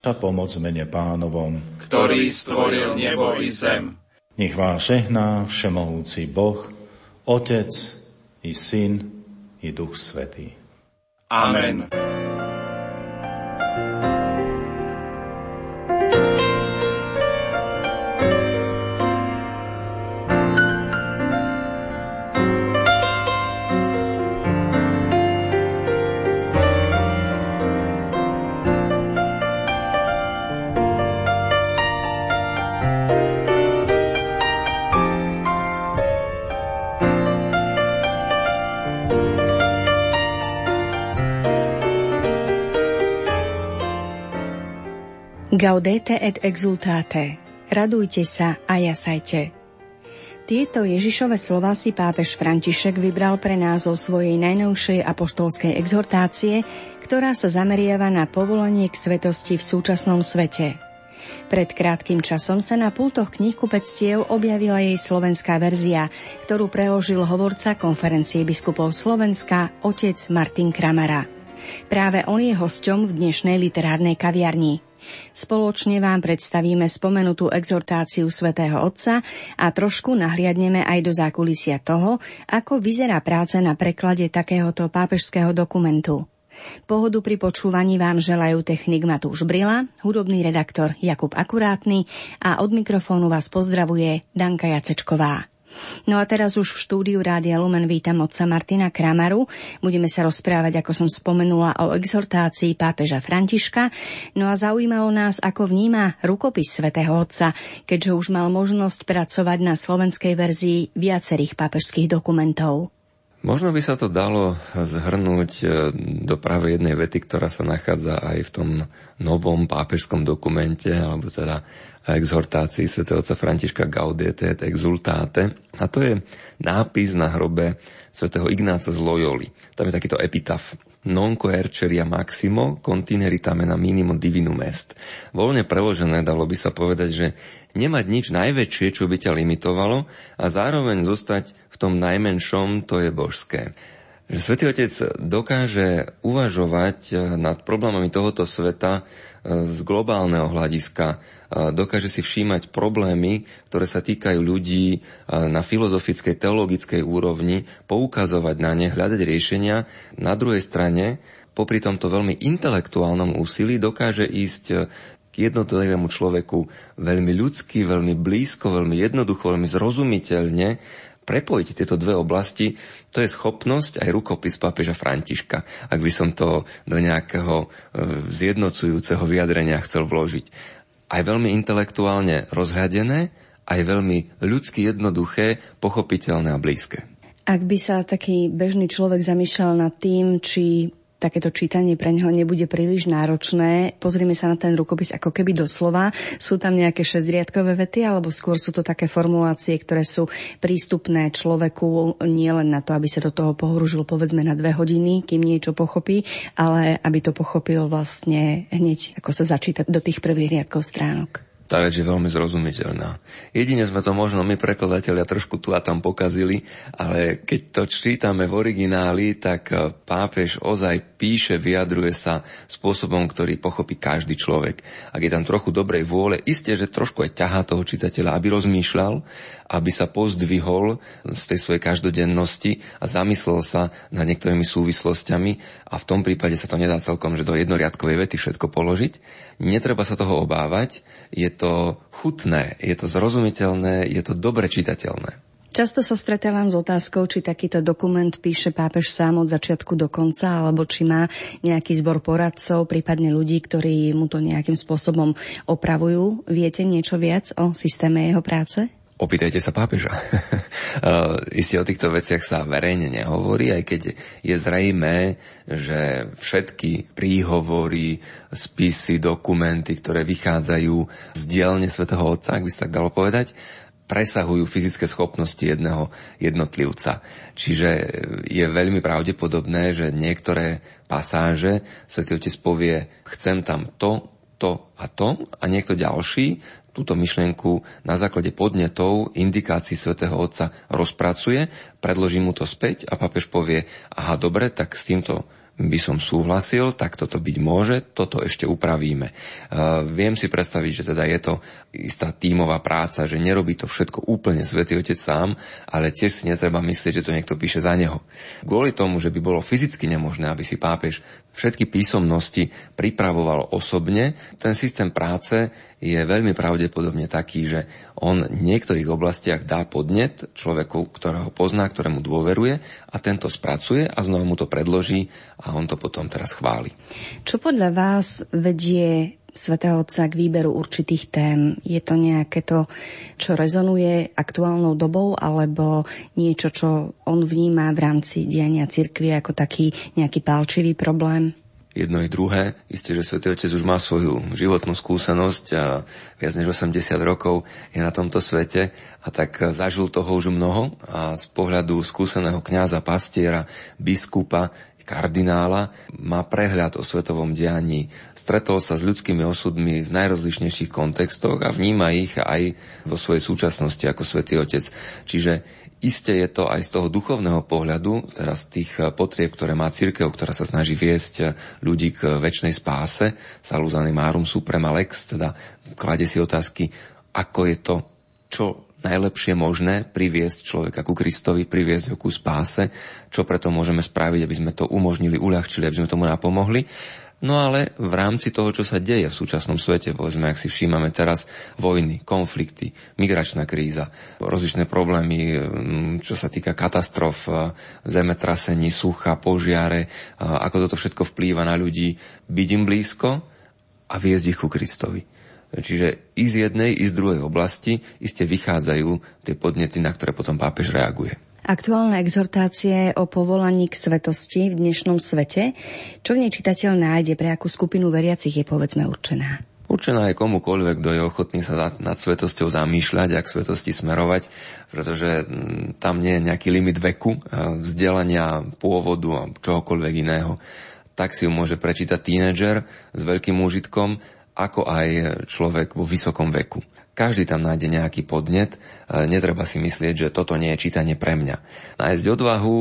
a pomoc mene pánovom, ktorý stvoril nebo i zem. Nech vás žehná všemohúci Boh, Otec i Syn i Duch Svetý. Amen. Gaudete et exultate. Radujte sa a jasajte. Tieto Ježišove slova si pápež František vybral pre názov svojej najnovšej apoštolskej exhortácie, ktorá sa zameriava na povolanie k svetosti v súčasnom svete. Pred krátkým časom sa na pultoch knihkupectiev objavila jej slovenská verzia, ktorú preložil hovorca konferencie biskupov Slovenska otec Martin Kramara. Práve on je hosťom v dnešnej literárnej kaviarni. Spoločne vám predstavíme spomenutú exhortáciu svätého Otca a trošku nahliadneme aj do zákulisia toho, ako vyzerá práca na preklade takéhoto pápežského dokumentu. Pohodu pri počúvaní vám želajú technik Matúš Brila, hudobný redaktor Jakub Akurátny a od mikrofónu vás pozdravuje Danka Jacečková. No a teraz už v štúdiu Rádia Lumen vítam otca Martina Kramaru. Budeme sa rozprávať, ako som spomenula, o exhortácii pápeža Františka. No a zaujímalo nás, ako vníma rukopis svätého Otca, keďže už mal možnosť pracovať na slovenskej verzii viacerých pápežských dokumentov. Možno by sa to dalo zhrnúť e, do práve jednej vety, ktorá sa nachádza aj v tom novom pápežskom dokumente, alebo teda exhortácii sv. otca Františka Gaudete et exultate. A to je nápis na hrobe svätého Ignáca z Loyoli. Tam je takýto epitaf. Non coerceria maximo contineritamena minimo divinum est. Voľne preložené dalo by sa povedať, že nemať nič najväčšie, čo by ťa limitovalo a zároveň zostať v tom najmenšom, to je božské. Že Svetý Otec dokáže uvažovať eh, nad problémami tohoto sveta eh, z globálneho hľadiska, eh, dokáže si všímať problémy, ktoré sa týkajú ľudí na filozofickej, teologickej úrovni, poukazovať na ne, hľadať riešenia. Na druhej strane, popri tomto veľmi intelektuálnom úsilí dokáže ísť jednotlivému človeku veľmi ľudsky, veľmi blízko, veľmi jednoducho, veľmi zrozumiteľne prepojiť tieto dve oblasti, to je schopnosť aj rukopis pápeža Františka, ak by som to do nejakého e, zjednocujúceho vyjadrenia chcel vložiť. Aj veľmi intelektuálne rozhľadené, aj veľmi ľudsky jednoduché, pochopiteľné a blízke. Ak by sa taký bežný človek zamýšľal nad tým, či takéto čítanie pre neho nebude príliš náročné. Pozrime sa na ten rukopis ako keby doslova. Sú tam nejaké šesťriadkové vety, alebo skôr sú to také formulácie, ktoré sú prístupné človeku nielen na to, aby sa do toho pohružil povedzme na dve hodiny, kým niečo pochopí, ale aby to pochopil vlastne hneď, ako sa začíta do tých prvých riadkov stránok. Tá reč je veľmi zrozumiteľná. Jedine sme to možno my prekladatelia trošku tu a tam pokazili, ale keď to čítame v origináli, tak eh, pápež ozaj píše, vyjadruje sa spôsobom, ktorý pochopí každý človek. Ak je tam trochu dobrej vôle, isté, že trošku aj ťahá toho čitateľa, aby rozmýšľal, aby sa pozdvihol z tej svojej každodennosti a zamyslel sa nad niektorými súvislostiami a v tom prípade sa to nedá celkom, že do jednoriadkovej vety všetko položiť. Netreba sa toho obávať, je to chutné, je to zrozumiteľné, je to dobre čitateľné. Často sa stretávam s otázkou, či takýto dokument píše pápež sám od začiatku do konca, alebo či má nejaký zbor poradcov, prípadne ľudí, ktorí mu to nejakým spôsobom opravujú. Viete niečo viac o systéme jeho práce? Opýtajte sa pápeža. Isté o týchto veciach sa verejne nehovorí, aj keď je zrejme, že všetky príhovory, spisy, dokumenty, ktoré vychádzajú z dielne svätého Otca, ak by sa tak dalo povedať, presahujú fyzické schopnosti jedného jednotlivca. Čiže je veľmi pravdepodobné, že niektoré pasáže Svetý Otec povie, chcem tam to, to a to a niekto ďalší túto myšlienku na základe podnetov, indikácií svätého Otca rozpracuje, predloží mu to späť a papež povie, aha, dobre, tak s týmto by som súhlasil, tak toto byť môže, toto ešte upravíme. Uh, viem si predstaviť, že teda je to istá tímová práca, že nerobí to všetko úplne Svetý Otec sám, ale tiež si netreba myslieť, že to niekto píše za neho. Kvôli tomu, že by bolo fyzicky nemožné, aby si pápež všetky písomnosti pripravoval osobne, ten systém práce je veľmi pravdepodobne taký, že on v niektorých oblastiach dá podnet človeku, ktorého pozná, ktorému dôveruje a tento spracuje a znova mu to predloží a on to potom teraz chváli. Čo podľa vás vedie svätého Otca k výberu určitých tém? Je to nejaké to, čo rezonuje aktuálnou dobou, alebo niečo, čo on vníma v rámci diania cirkvi ako taký nejaký pálčivý problém? jedno i druhé. Isté, že Svetý Otec už má svoju životnú skúsenosť a viac než 80 rokov je na tomto svete a tak zažil toho už mnoho a z pohľadu skúseného kňaza, pastiera, biskupa, kardinála má prehľad o svetovom dianí. Stretol sa s ľudskými osudmi v najrozlišnejších kontextoch a vníma ich aj vo svojej súčasnosti ako svätý Otec. Čiže Isté je to aj z toho duchovného pohľadu, teraz tých eh, potrieb, ktoré má církev, ktorá sa snaží viesť eh, ľudí k väčšnej spáse, saluzane marum suprema lex, teda klade si otázky, ako je to, čo najlepšie možné priviesť človeka ku Kristovi, priviesť ho ku spáse, čo preto môžeme spraviť, aby sme to umožnili, uľahčili, aby sme tomu napomohli. No ale v rámci toho, čo sa deje v súčasnom svete, povedzme, ak si všímame teraz vojny, konflikty, migračná kríza, rozličné problémy, mm, čo sa týka katastrof, zemetrasení, sucha, požiare, ako toto všetko vplýva na ľudí, byť im blízko a viesť ich ku Kristovi. Čiže i z jednej, i z druhej oblasti iste vychádzajú tie podnety, na ktoré potom pápež reaguje. Aktuálne exhortácie o povolaní k svetosti v dnešnom svete, čo v nej čitateľ nájde, pre akú skupinu veriacich je povedzme určená? Určená je komukoľvek, kto je ochotný sa nad svetosťou zamýšľať a k svetosti smerovať, pretože mm, tam nie je nejaký limit veku, vzdelania, pôvodu a čohokoľvek iného. Tak si ju môže prečítať tínedžer s veľkým úžitkom, ako aj človek vo vysokom veku. Každý tam nájde nejaký podnet, netreba si myslieť, že toto nie je čítanie pre mňa. Nájsť odvahu,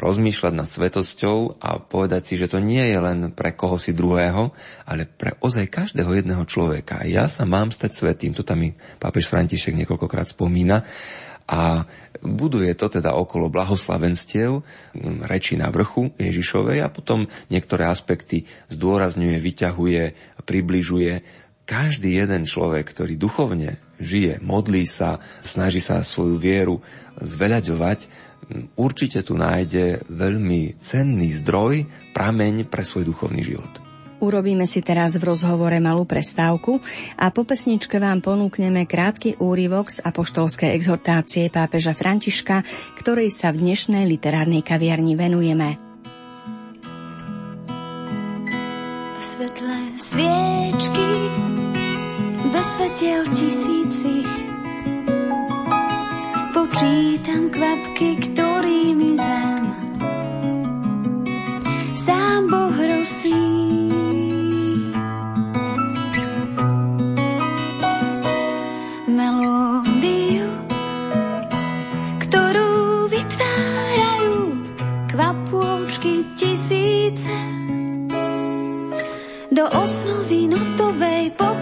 rozmýšľať nad svetosťou a povedať si, že to nie je len pre koho si druhého, ale pre ozaj každého jedného človeka. Ja sa mám stať svetým, to tam mi pápež František niekoľkokrát spomína a buduje to teda okolo blahoslavenstiev, reči na vrchu Ježišovej a potom niektoré aspekty zdôrazňuje, vyťahuje, približuje každý jeden človek, ktorý duchovne žije, modlí sa, snaží sa svoju vieru zveľaďovať, určite tu nájde veľmi cenný zdroj, prameň pre svoj duchovný život. Urobíme si teraz v rozhovore malú prestávku a po pesničke vám ponúkneme krátky úryvok z apoštolskej exhortácie pápeža Františka, ktorej sa v dnešnej literárnej kaviarni venujeme. Svetlé sviečky bez svetiel tisícich počítam kvapky, ktorými zem sám Boh rosí. Osnovy notovej pokúštičkoch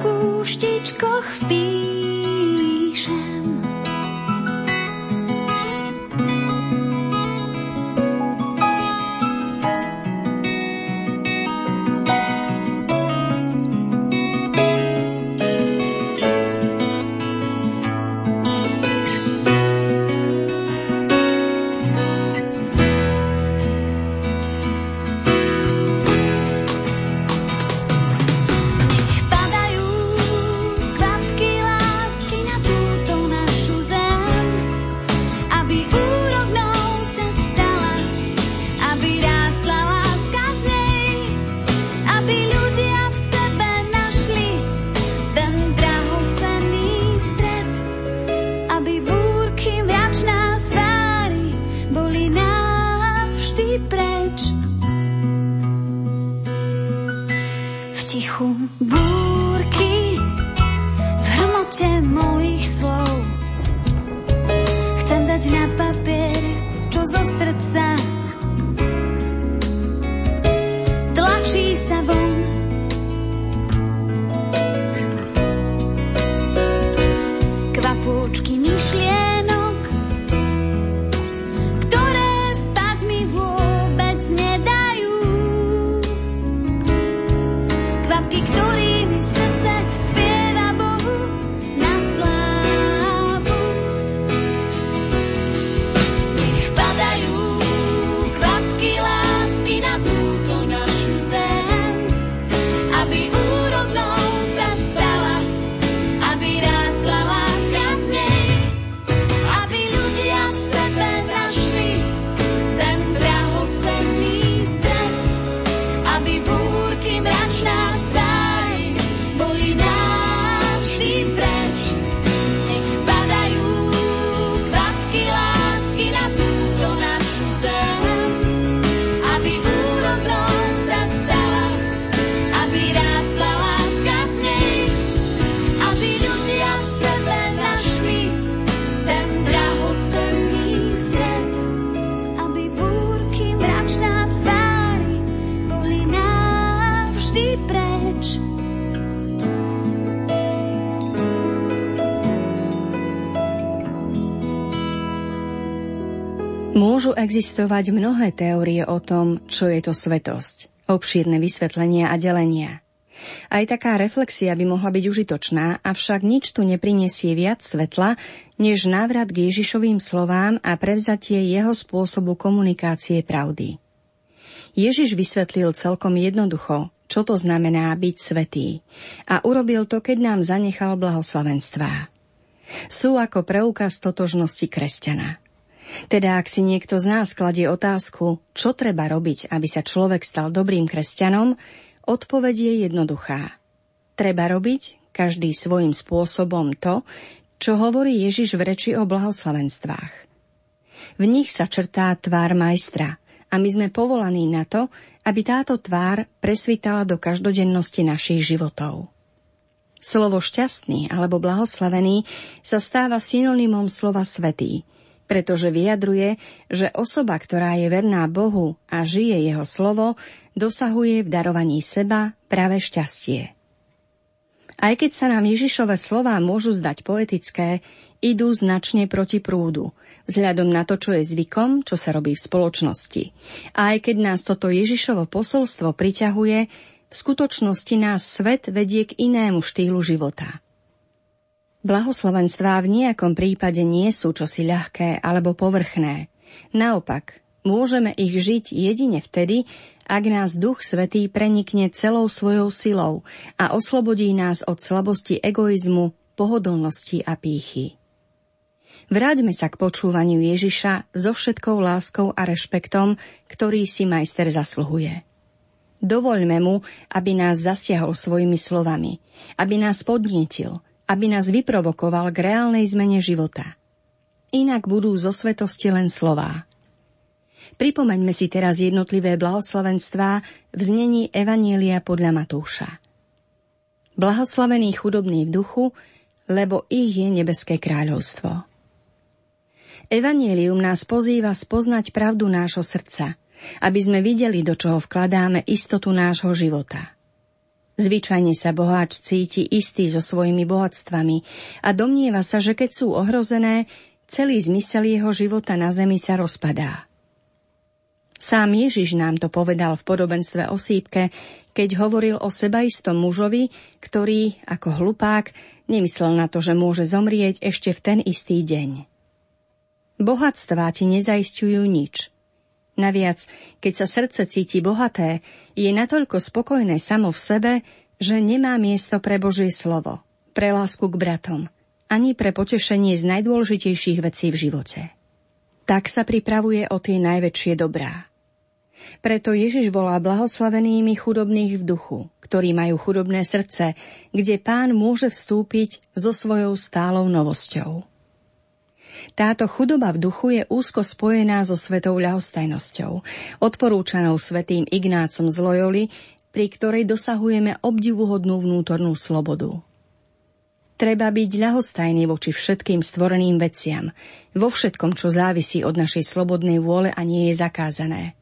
zo srdca. Môžu existovať mnohé teórie o tom, čo je to svetosť, obšírne vysvetlenia a delenia. Aj taká reflexia by mohla byť užitočná, avšak nič tu neprinesie viac svetla, než návrat k Ježišovým slovám a prevzatie jeho spôsobu komunikácie pravdy. Ježiš vysvetlil celkom jednoducho, čo to znamená byť svetý a urobil to, keď nám zanechal blahoslavenstvá. Sú ako preukaz totožnosti kresťana. Teda ak si niekto z nás kladie otázku, čo treba robiť, aby sa človek stal dobrým kresťanom, odpoveď je jednoduchá. Treba robiť každý svojím spôsobom to, čo hovorí Ježiš v reči o blahoslavenstvách. V nich sa črtá tvár majstra a my sme povolaní na to, aby táto tvár presvítala do každodennosti našich životov. Slovo šťastný alebo blahoslavený sa stáva synonymom slova svetý, pretože vyjadruje, že osoba, ktorá je verná Bohu a žije jeho slovo, dosahuje v darovaní seba práve šťastie. Aj keď sa nám Ježišove slová môžu zdať poetické, idú značne proti prúdu, vzhľadom na to, čo je zvykom, čo sa robí v spoločnosti. A aj keď nás toto Ježišovo posolstvo priťahuje, v skutočnosti nás svet vedie k inému štýlu života – Blahoslovenstvá v nejakom prípade nie sú čosi ľahké alebo povrchné. Naopak, môžeme ich žiť jedine vtedy, ak nás Duch Svetý prenikne celou svojou silou a oslobodí nás od slabosti egoizmu, pohodlnosti a pýchy. Vráťme sa k počúvaniu Ježiša so všetkou láskou a rešpektom, ktorý si majster zasluhuje. Dovoľme mu, aby nás zasiahol svojimi slovami, aby nás podnietil – aby nás vyprovokoval k reálnej zmene života. Inak budú zo svetosti len slová. Pripomeňme si teraz jednotlivé blahoslavenstvá v znení Evanielia podľa Matúša. Blahoslavený chudobný v duchu, lebo ich je nebeské kráľovstvo. Evanielium nás pozýva spoznať pravdu nášho srdca, aby sme videli, do čoho vkladáme istotu nášho života. Zvyčajne sa boháč cíti istý so svojimi bohatstvami a domnieva sa, že keď sú ohrozené, celý zmysel jeho života na zemi sa rozpadá. Sám Ježiš nám to povedal v podobenstve o sípke, keď hovoril o sebaistom mužovi, ktorý, ako hlupák, nemyslel na to, že môže zomrieť ešte v ten istý deň. Bohatstvá ti nezaistujú nič – Naviac, keď sa srdce cíti bohaté, je natoľko spokojné samo v sebe, že nemá miesto pre Božie slovo, pre lásku k bratom, ani pre potešenie z najdôležitejších vecí v živote. Tak sa pripravuje o tie najväčšie dobrá. Preto Ježiš volá blahoslavenými chudobných v duchu, ktorí majú chudobné srdce, kde pán môže vstúpiť so svojou stálou novosťou. Táto chudoba v duchu je úzko spojená so svetou ľahostajnosťou, odporúčanou svetým Ignácom z Loyoli, pri ktorej dosahujeme obdivuhodnú vnútornú slobodu. Treba byť ľahostajný voči všetkým stvoreným veciam, vo všetkom, čo závisí od našej slobodnej vôle a nie je zakázané.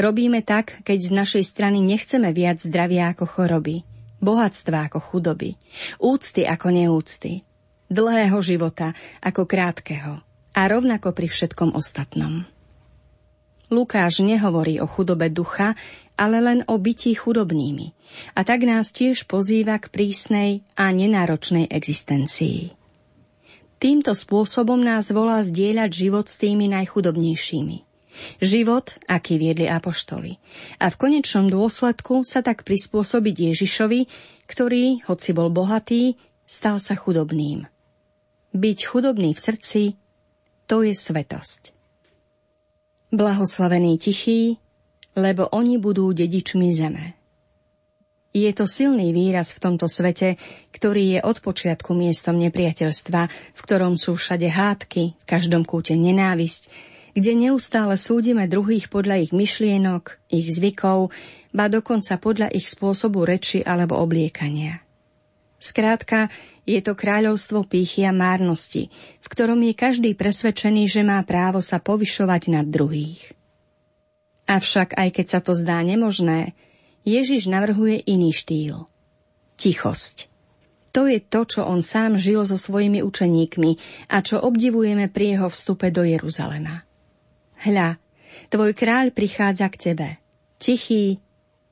Robíme tak, keď z našej strany nechceme viac zdravia ako choroby, bohatstva ako chudoby, úcty ako neúcty, dlhého života ako krátkeho a rovnako pri všetkom ostatnom. Lukáš nehovorí o chudobe ducha, ale len o bytí chudobnými a tak nás tiež pozýva k prísnej a nenáročnej existencii. Týmto spôsobom nás volá zdieľať život s tými najchudobnejšími. Život, aký viedli apoštoli. A v konečnom dôsledku sa tak prispôsobiť Ježišovi, ktorý, hoci bol bohatý, stal sa chudobným. Byť chudobný v srdci, to je svetosť. Blahoslavení tichí, lebo oni budú dedičmi zeme. Je to silný výraz v tomto svete, ktorý je od počiatku miestom nepriateľstva, v ktorom sú všade hádky, v každom kúte nenávisť, kde neustále súdime druhých podľa ich myšlienok, ich zvykov, ba dokonca podľa ich spôsobu reči alebo obliekania. Skrátka, je to kráľovstvo pýchy a márnosti, v ktorom je každý presvedčený, že má právo sa povyšovať nad druhých. Avšak aj keď sa to zdá nemožné, Ježiš navrhuje iný štýl. Tichosť. To je to, čo on sám žil so svojimi učeníkmi a čo obdivujeme pri jeho vstupe do Jeruzalema. Hľa, tvoj kráľ prichádza k tebe, tichý,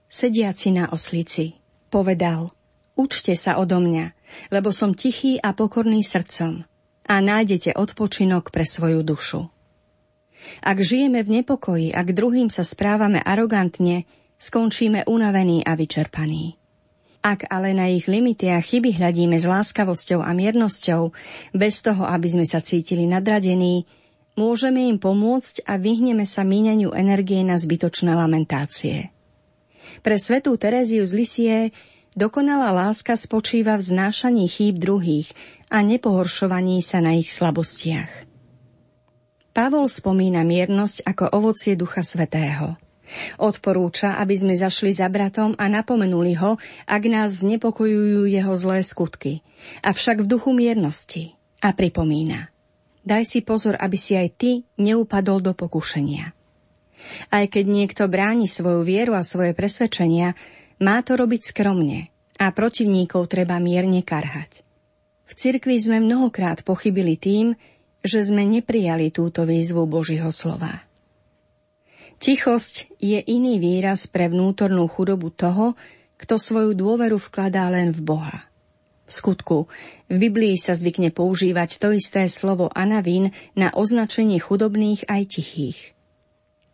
sediaci na oslici. Povedal, učte sa odo mňa, lebo som tichý a pokorný srdcom a nájdete odpočinok pre svoju dušu. Ak žijeme v nepokoji a k druhým sa správame arogantne, skončíme unavení a vyčerpaní. Ak ale na ich limity a chyby hľadíme s láskavosťou a miernosťou, bez toho, aby sme sa cítili nadradení, môžeme im pomôcť a vyhneme sa míňaniu energie na zbytočné lamentácie. Pre svetú Tereziu z Lisie dokonalá láska spočíva v znášaní chýb druhých a nepohoršovaní sa na ich slabostiach. Pavol spomína miernosť ako ovocie Ducha Svetého. Odporúča, aby sme zašli za bratom a napomenuli ho, ak nás znepokojujú jeho zlé skutky, avšak v duchu miernosti. A pripomína. Daj si pozor, aby si aj ty neupadol do pokušenia. Aj keď niekto bráni svoju vieru a svoje presvedčenia, má to robiť skromne a protivníkov treba mierne karhať. V cirkvi sme mnohokrát pochybili tým, že sme neprijali túto výzvu Božího slova. Tichosť je iný výraz pre vnútornú chudobu toho, kto svoju dôveru vkladá len v Boha. V skutku, v Biblii sa zvykne používať to isté slovo anavín na označenie chudobných aj tichých.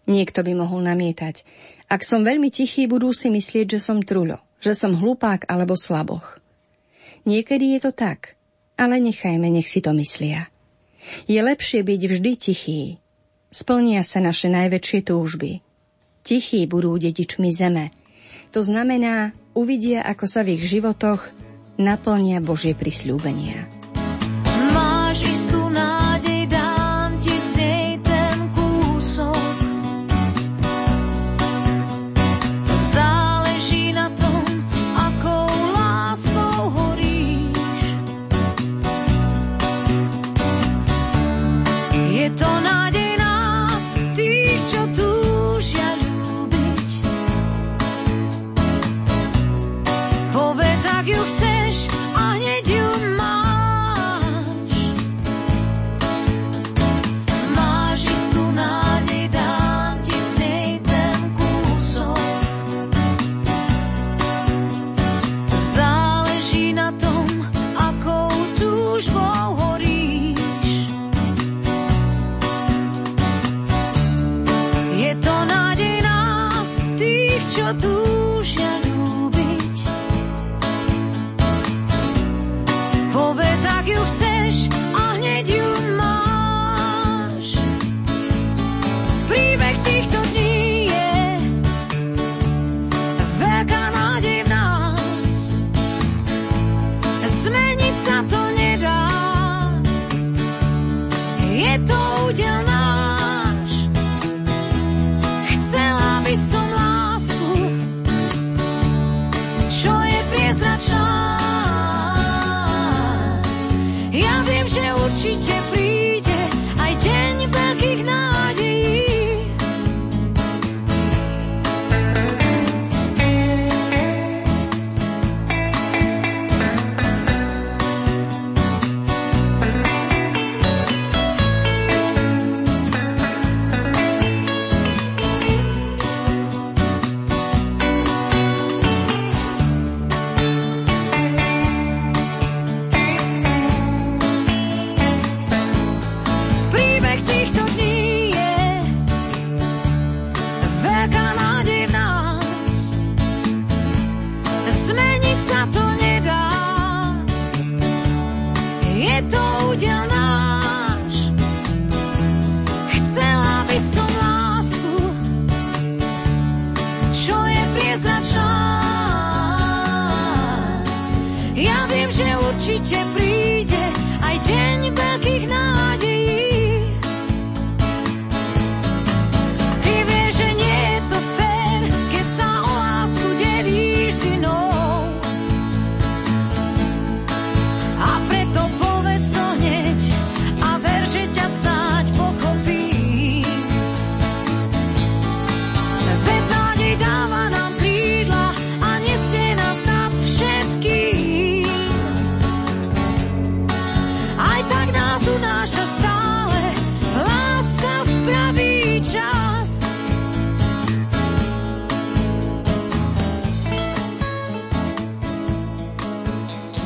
Niekto by mohol namietať. Ak som veľmi tichý, budú si myslieť, že som trulo, že som hlupák alebo slaboch. Niekedy je to tak, ale nechajme, nech si to myslia. Je lepšie byť vždy tichý, splnia sa naše najväčšie túžby. Tichí budú dedičmi zeme. To znamená, uvidia, ako sa v ich životoch naplnia Božie prisľúbenia. sunshine.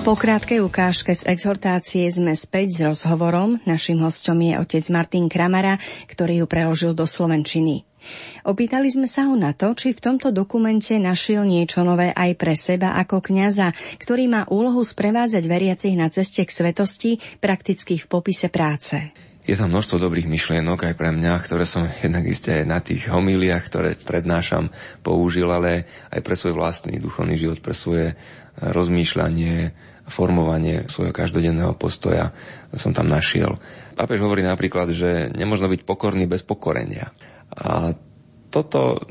Po krátkej ukážke z exhortácie sme späť s rozhovorom. Našim hostom je otec Martin Kramara, ktorý ju preložil do Slovenčiny. Opýtali sme sa ho na to, či v tomto dokumente našiel niečo nové aj pre seba ako kňaza, ktorý má úlohu sprevádzať veriacich na ceste k svetosti, prakticky v popise práce. Je tam množstvo dobrých myšlienok aj pre mňa, ktoré som jednak iste aj na tých homíliach, ktoré prednášam, použil, ale aj pre svoj vlastný duchovný život, pre svoje rozmýšľanie, formovanie svojho každodenného postoja som tam našiel. Pápež hovorí napríklad, že nemôžno byť pokorný bez pokorenia. A toto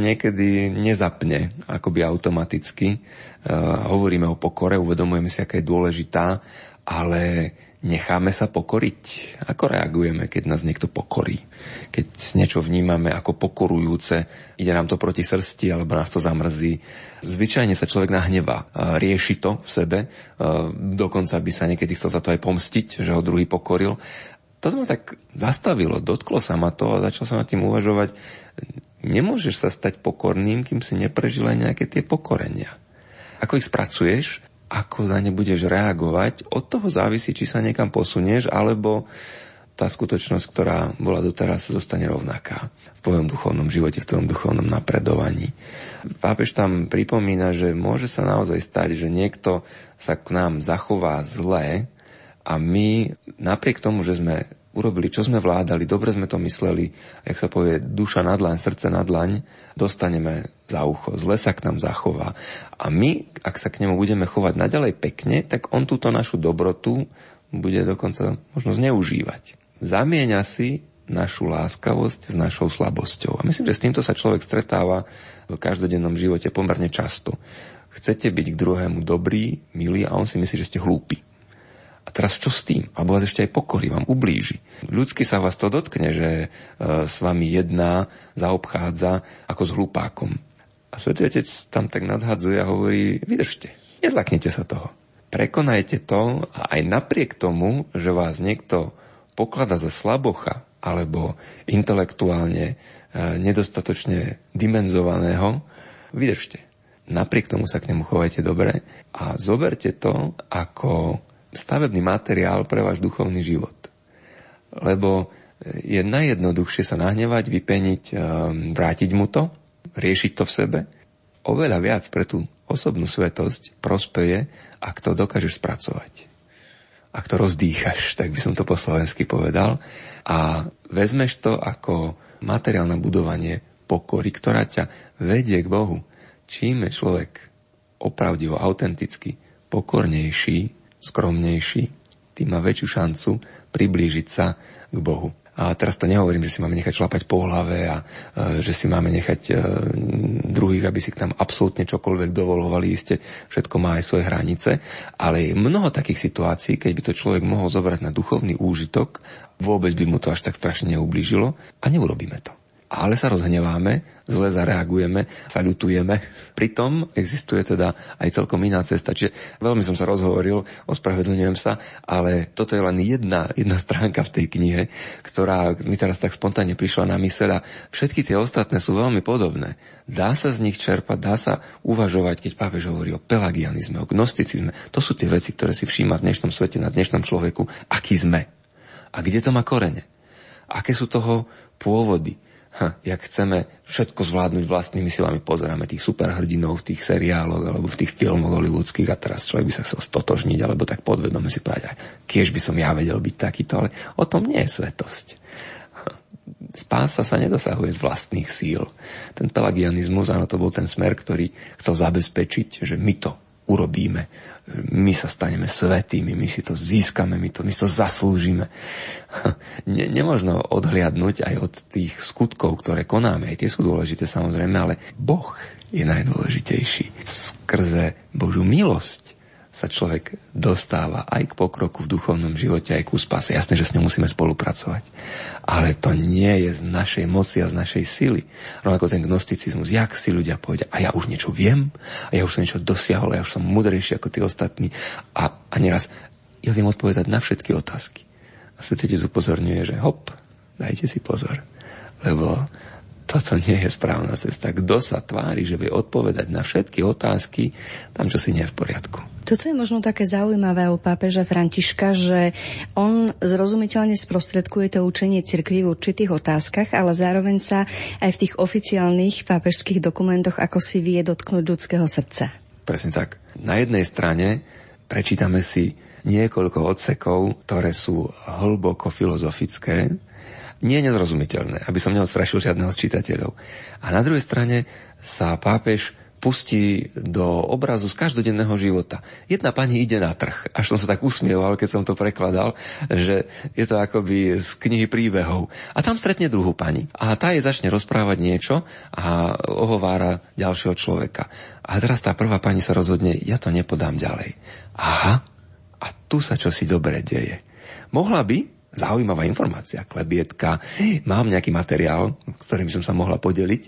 niekedy nezapne akoby automaticky. Uh, hovoríme o pokore, uvedomujeme si, aká je dôležitá, ale necháme sa pokoriť? Ako reagujeme, keď nás niekto pokorí? Keď niečo vnímame ako pokorujúce, ide nám to proti srsti alebo nás to zamrzí. Zvyčajne sa človek nahnevá, rieši to v sebe, dokonca by sa niekedy chcel za to aj pomstiť, že ho druhý pokoril. To ma tak zastavilo, dotklo sa ma to a začal sa nad tým uvažovať. Nemôžeš sa stať pokorným, kým si neprežil aj nejaké tie pokorenia. Ako ich spracuješ, ako za ne budeš reagovať, od toho závisí, či sa niekam posunieš, alebo tá skutočnosť, ktorá bola doteraz, zostane rovnaká v tvojom duchovnom živote, v tvojom duchovnom napredovaní. Pápež tam pripomína, že môže sa naozaj stať, že niekto sa k nám zachová zle a my napriek tomu, že sme urobili, čo sme vládali, dobre sme to mysleli, jak sa povie, duša na dlaň, srdce na dlaň, dostaneme za ucho, zle sa k nám zachová. A my, ak sa k nemu budeme chovať naďalej pekne, tak on túto našu dobrotu bude dokonca možno zneužívať. Zamieňa si našu láskavosť s našou slabosťou. A myslím, že s týmto sa človek stretáva v každodennom živote pomerne často. Chcete byť k druhému dobrý, milý a on si myslí, že ste hlúpi. A teraz čo s tým? Alebo vás ešte aj pokorí, vám ublíži. Ľudsky sa vás to dotkne, že e, s vami jedná, zaobchádza ako s hlupákom. A Svetý Otec tam tak nadhadzuje a hovorí, vydržte, nezlaknite sa toho. Prekonajte to a aj napriek tomu, že vás niekto poklada za slabocha alebo intelektuálne e, nedostatočne dimenzovaného, vydržte. Napriek tomu sa k nemu chovajte dobre a zoberte to ako stavebný materiál pre váš duchovný život. Lebo je najjednoduchšie sa nahnevať, vypeniť, ehm, vrátiť mu to, riešiť to v sebe. Oveľa viac pre tú osobnú svetosť prospeje, ak to dokážeš spracovať. Ak to rozdýchaš, tak by som to po slovensky povedal. A vezmeš to ako materiál na budovanie pokory, ktorá ťa vedie k Bohu. Čím je človek opravdivo, autenticky pokornejší, skromnejší, tým má väčšiu šancu priblížiť sa k Bohu. A teraz to nehovorím, že si máme nechať šlapať po hlave a e, že si máme nechať e, druhých, aby si k nám absolútne čokoľvek dovolovali. Isté, všetko má aj svoje hranice, ale je mnoho takých situácií, keď by to človek mohol zobrať na duchovný úžitok, vôbec by mu to až tak strašne neublížilo a neurobíme to ale sa rozhneváme, zle zareagujeme, sa ľutujeme. Pritom existuje teda aj celkom iná cesta. Čiže veľmi som sa rozhovoril, ospravedlňujem sa, ale toto je len jedna, jedna stránka v tej knihe, ktorá mi teraz tak spontánne prišla na myseľ a všetky tie ostatné sú veľmi podobné. Dá sa z nich čerpať, dá sa uvažovať, keď pápež hovorí o pelagianizme, o gnosticizme. To sú tie veci, ktoré si všíma v dnešnom svete, na dnešnom človeku, aký sme. A kde to má korene? Aké sú toho pôvody? Ha, jak chceme všetko zvládnuť vlastnými silami, pozeráme tých superhrdinov v tých seriáloch alebo v tých filmoch hollywoodských a teraz človek by sa chcel stotožniť alebo tak podvedome si povedať, kiež by som ja vedel byť takýto, ale o tom nie je svetosť. Spása sa nedosahuje z vlastných síl. Ten pelagianizmus, áno, to bol ten smer, ktorý chcel zabezpečiť, že my to urobíme. My sa staneme svetými, my si to získame, my, to, my to zaslúžime. Ne, nemožno odhliadnúť aj od tých skutkov, ktoré konáme. Aj tie sú dôležité samozrejme, ale Boh je najdôležitejší. Skrze Božú milosť sa človek dostáva aj k pokroku v duchovnom živote, aj ku spase. Jasné, že s ňou musíme spolupracovať. Ale to nie je z našej moci a z našej sily. Rovnako ten gnosticizmus, jak si ľudia povedia, a ja už niečo viem, a ja už som niečo dosiahol, a ja už som mudrejší ako tí ostatní. A, a neraz ja viem odpovedať na všetky otázky. A svetotec upozorňuje, že hop, dajte si pozor. Lebo toto nie je správna cesta. Kto sa tvári, že vie odpovedať na všetky otázky, tam čo si nie je v poriadku. Toto je možno také zaujímavé u pápeža Františka, že on zrozumiteľne sprostredkuje to učenie cirkvi v určitých otázkach, ale zároveň sa aj v tých oficiálnych pápežských dokumentoch ako si vie dotknúť ľudského srdca. Presne tak. Na jednej strane prečítame si niekoľko odsekov, ktoré sú hlboko filozofické, nie nezrozumiteľné, aby som neodstrašil žiadneho z čitateľov. A na druhej strane sa pápež pustí do obrazu z každodenného života. Jedna pani ide na trh. Až som sa tak usmieval, keď som to prekladal, že je to akoby z knihy príbehov. A tam stretne druhú pani. A tá jej začne rozprávať niečo a ohovára ďalšieho človeka. A teraz tá prvá pani sa rozhodne, ja to nepodám ďalej. Aha, a tu sa čosi dobre deje. Mohla by, zaujímavá informácia, klebietka, mám nejaký materiál, ktorým som sa mohla podeliť,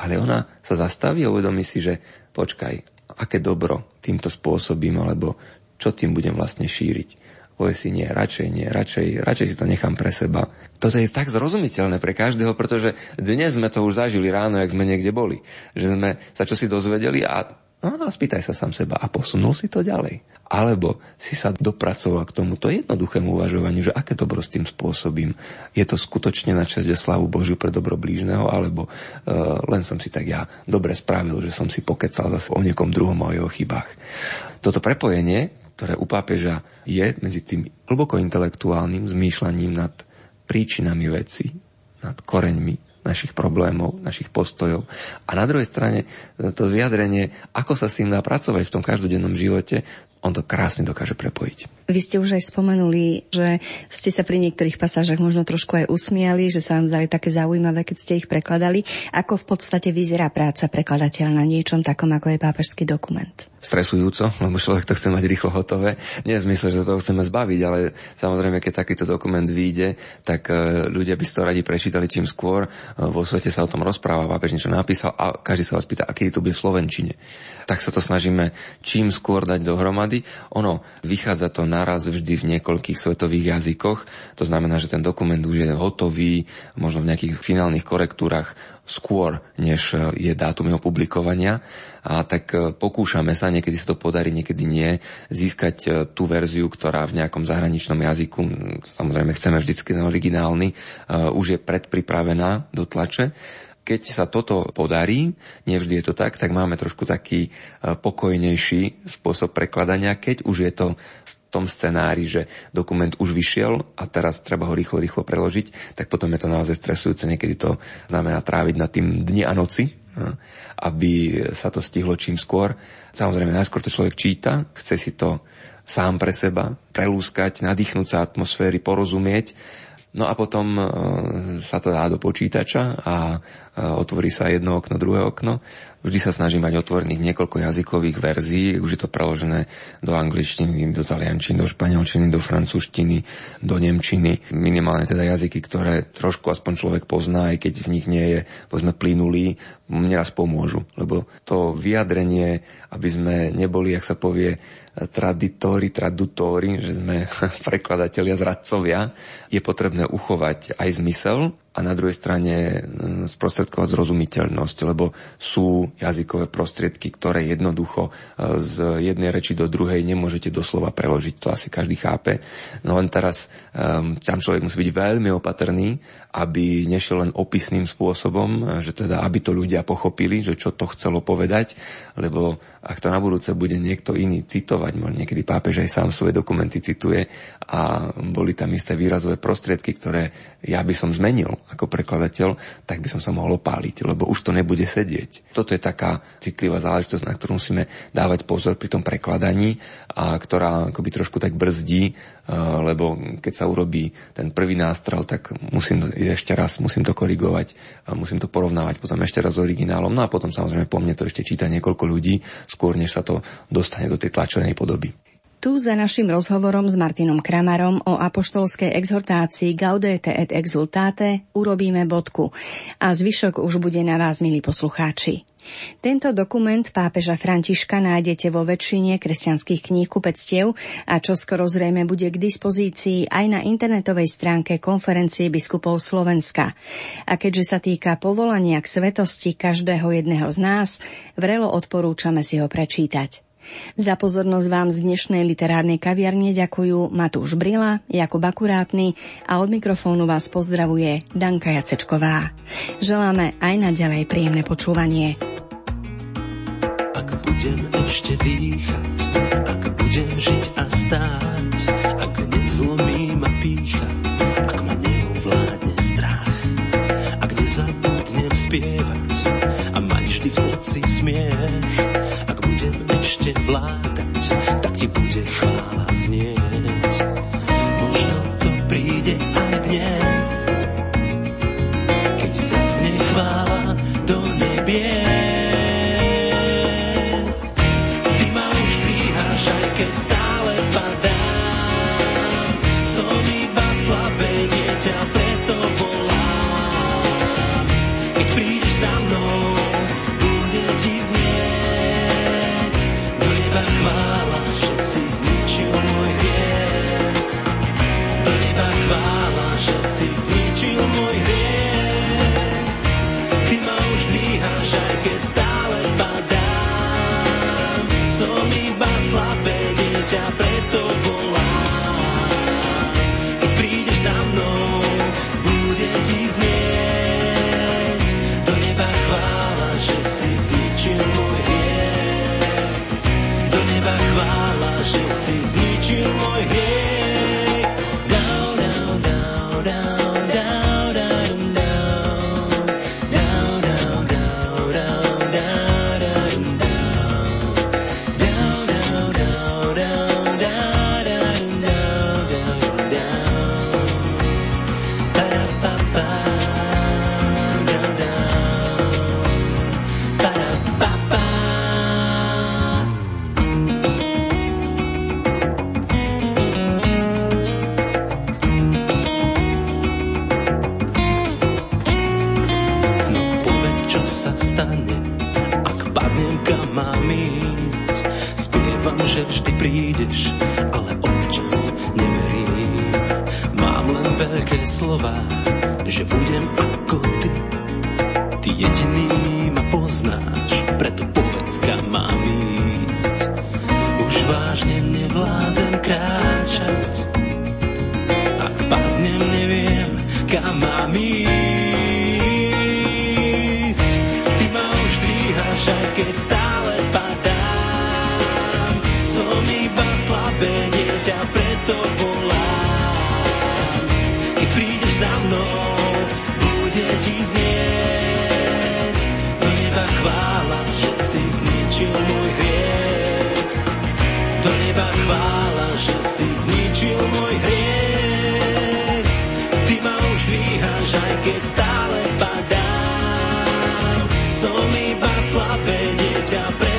ale ona sa zastaví a uvedomí si, že počkaj, aké dobro týmto spôsobím, alebo čo tým budem vlastne šíriť. Povie si nie, radšej nie, radšej, radšej si to nechám pre seba. Toto je tak zrozumiteľné pre každého, pretože dnes sme to už zažili ráno, jak sme niekde boli. Že sme sa čo si dozvedeli a No a spýtaj sa sám seba a posunul si to ďalej. Alebo si sa dopracoval k tomuto jednoduchému uvažovaniu, že aké dobro s tým spôsobím. Je to skutočne na čest slávu Božiu pre dobro blížneho, alebo uh, len som si tak ja dobre spravil, že som si pokecal zase o niekom druhom o jeho chybách. Toto prepojenie, ktoré u pápeža je medzi tým hlboko intelektuálnym zmýšľaním nad príčinami veci, nad koreňmi našich problémov, našich postojov. A na druhej strane to vyjadrenie, ako sa s tým dá pracovať v tom každodennom živote, on to krásne dokáže prepojiť. Vy ste už aj spomenuli, že ste sa pri niektorých pasážach možno trošku aj usmiali, že sa vám zdali také zaujímavé, keď ste ich prekladali. Ako v podstate vyzerá práca prekladateľa na niečom takom, ako je pápežský dokument? Stresujúco, lebo človek to chce mať rýchlo hotové. Nie v zmysle, že sa toho chceme zbaviť, ale samozrejme, keď takýto dokument vyjde, tak e, ľudia by si to radi prečítali čím skôr. E, vo svete sa o tom rozpráva, pápež niečo napísal a každý sa vás pýta, aký to bude v Slovenčine. Tak sa to snažíme čím skôr dať dohromady. Ono, vychádza to naraz vždy v niekoľkých svetových jazykoch. To znamená, že ten dokument už je hotový, možno v nejakých finálnych korektúrach skôr, než e, je dátum jeho publikovania. A tak e, pokúšame sa, niekedy sa to podarí, niekedy nie, získať e, tú verziu, ktorá v nejakom zahraničnom jazyku, samozrejme chceme vždycky ten originálny, už je predpripravená do tlače keď sa toto podarí, nevždy je to tak, tak máme trošku taký pokojnejší spôsob prekladania, keď už je to v tom scenári, že dokument už vyšiel a teraz treba ho rýchlo, rýchlo preložiť, tak potom je to naozaj stresujúce. Niekedy to znamená tráviť na tým dni a noci, aby sa to stihlo čím skôr. Samozrejme, najskôr to človek číta, chce si to sám pre seba prelúskať, nadýchnúť sa atmosféry, porozumieť No a potom e, sa to dá do počítača a e, otvorí sa jedno okno, druhé okno. Vždy sa snažím mať otvorených niekoľko jazykových verzií, už je to preložené do angličtiny, do taliančiny, do španielčiny, do francúzštiny, do nemčiny. Minimálne teda jazyky, ktoré trošku aspoň človek pozná, aj keď v nich nie je, povedzme, plynulý, neraz pomôžu. Lebo to vyjadrenie, aby sme neboli, ak sa povie, traditóri, tradutóri, že sme prekladatelia, zradcovia, je potrebné uchovať aj zmysel a na druhej strane mm, sprostredkovať zrozumiteľnosť, lebo sú jazykové prostriedky, ktoré jednoducho e, z jednej reči do druhej nemôžete doslova preložiť, to asi každý chápe. No len teraz um, tam človek musí byť veľmi opatrný, aby nešiel len opisným spôsobom, e, že teda aby to ľudia pochopili, že čo to chcelo povedať, lebo ak to na budúce bude niekto iný citovať, možno niekedy pápež aj sám svoje dokumenty cituje a boli tam isté výrazové prostriedky, ktoré ja by som zmenil ako prekladateľ, tak by som sa mohol opáliť, lebo už to nebude sedieť. Toto je taká citlivá záležitosť, na ktorú musíme dávať pozor pri tom prekladaní a ktorá akoby trošku tak brzdí, lebo keď sa urobí ten prvý nástrel, tak musím ešte raz, musím to korigovať, musím to porovnávať potom ešte raz s originálom, no a potom samozrejme po mne to ešte číta niekoľko ľudí, skôr než sa to dostane do tej tlačenej podoby. Tu za našim rozhovorom s Martinom Kramarom o apoštolskej exhortácii Gaudete et exultate urobíme bodku a zvyšok už bude na vás, milí poslucháči. Tento dokument pápeža Františka nájdete vo väčšine kresťanských kníh kupectiev a čo skoro zrejme bude k dispozícii aj na internetovej stránke konferencie biskupov Slovenska. A keďže sa týka povolania k svetosti každého jedného z nás, vrelo odporúčame si ho prečítať. Za pozornosť vám z dnešnej literárnej kaviarne ďakujú Matúš Brila, Jakub Akurátny a od mikrofónu vás pozdravuje Danka Jacečková. Želáme aj naďalej príjemné počúvanie. Ak budem ešte dýchať, She'll seize each in my. Czy 子 keď stále padám. Som iba slabé dieťa, pre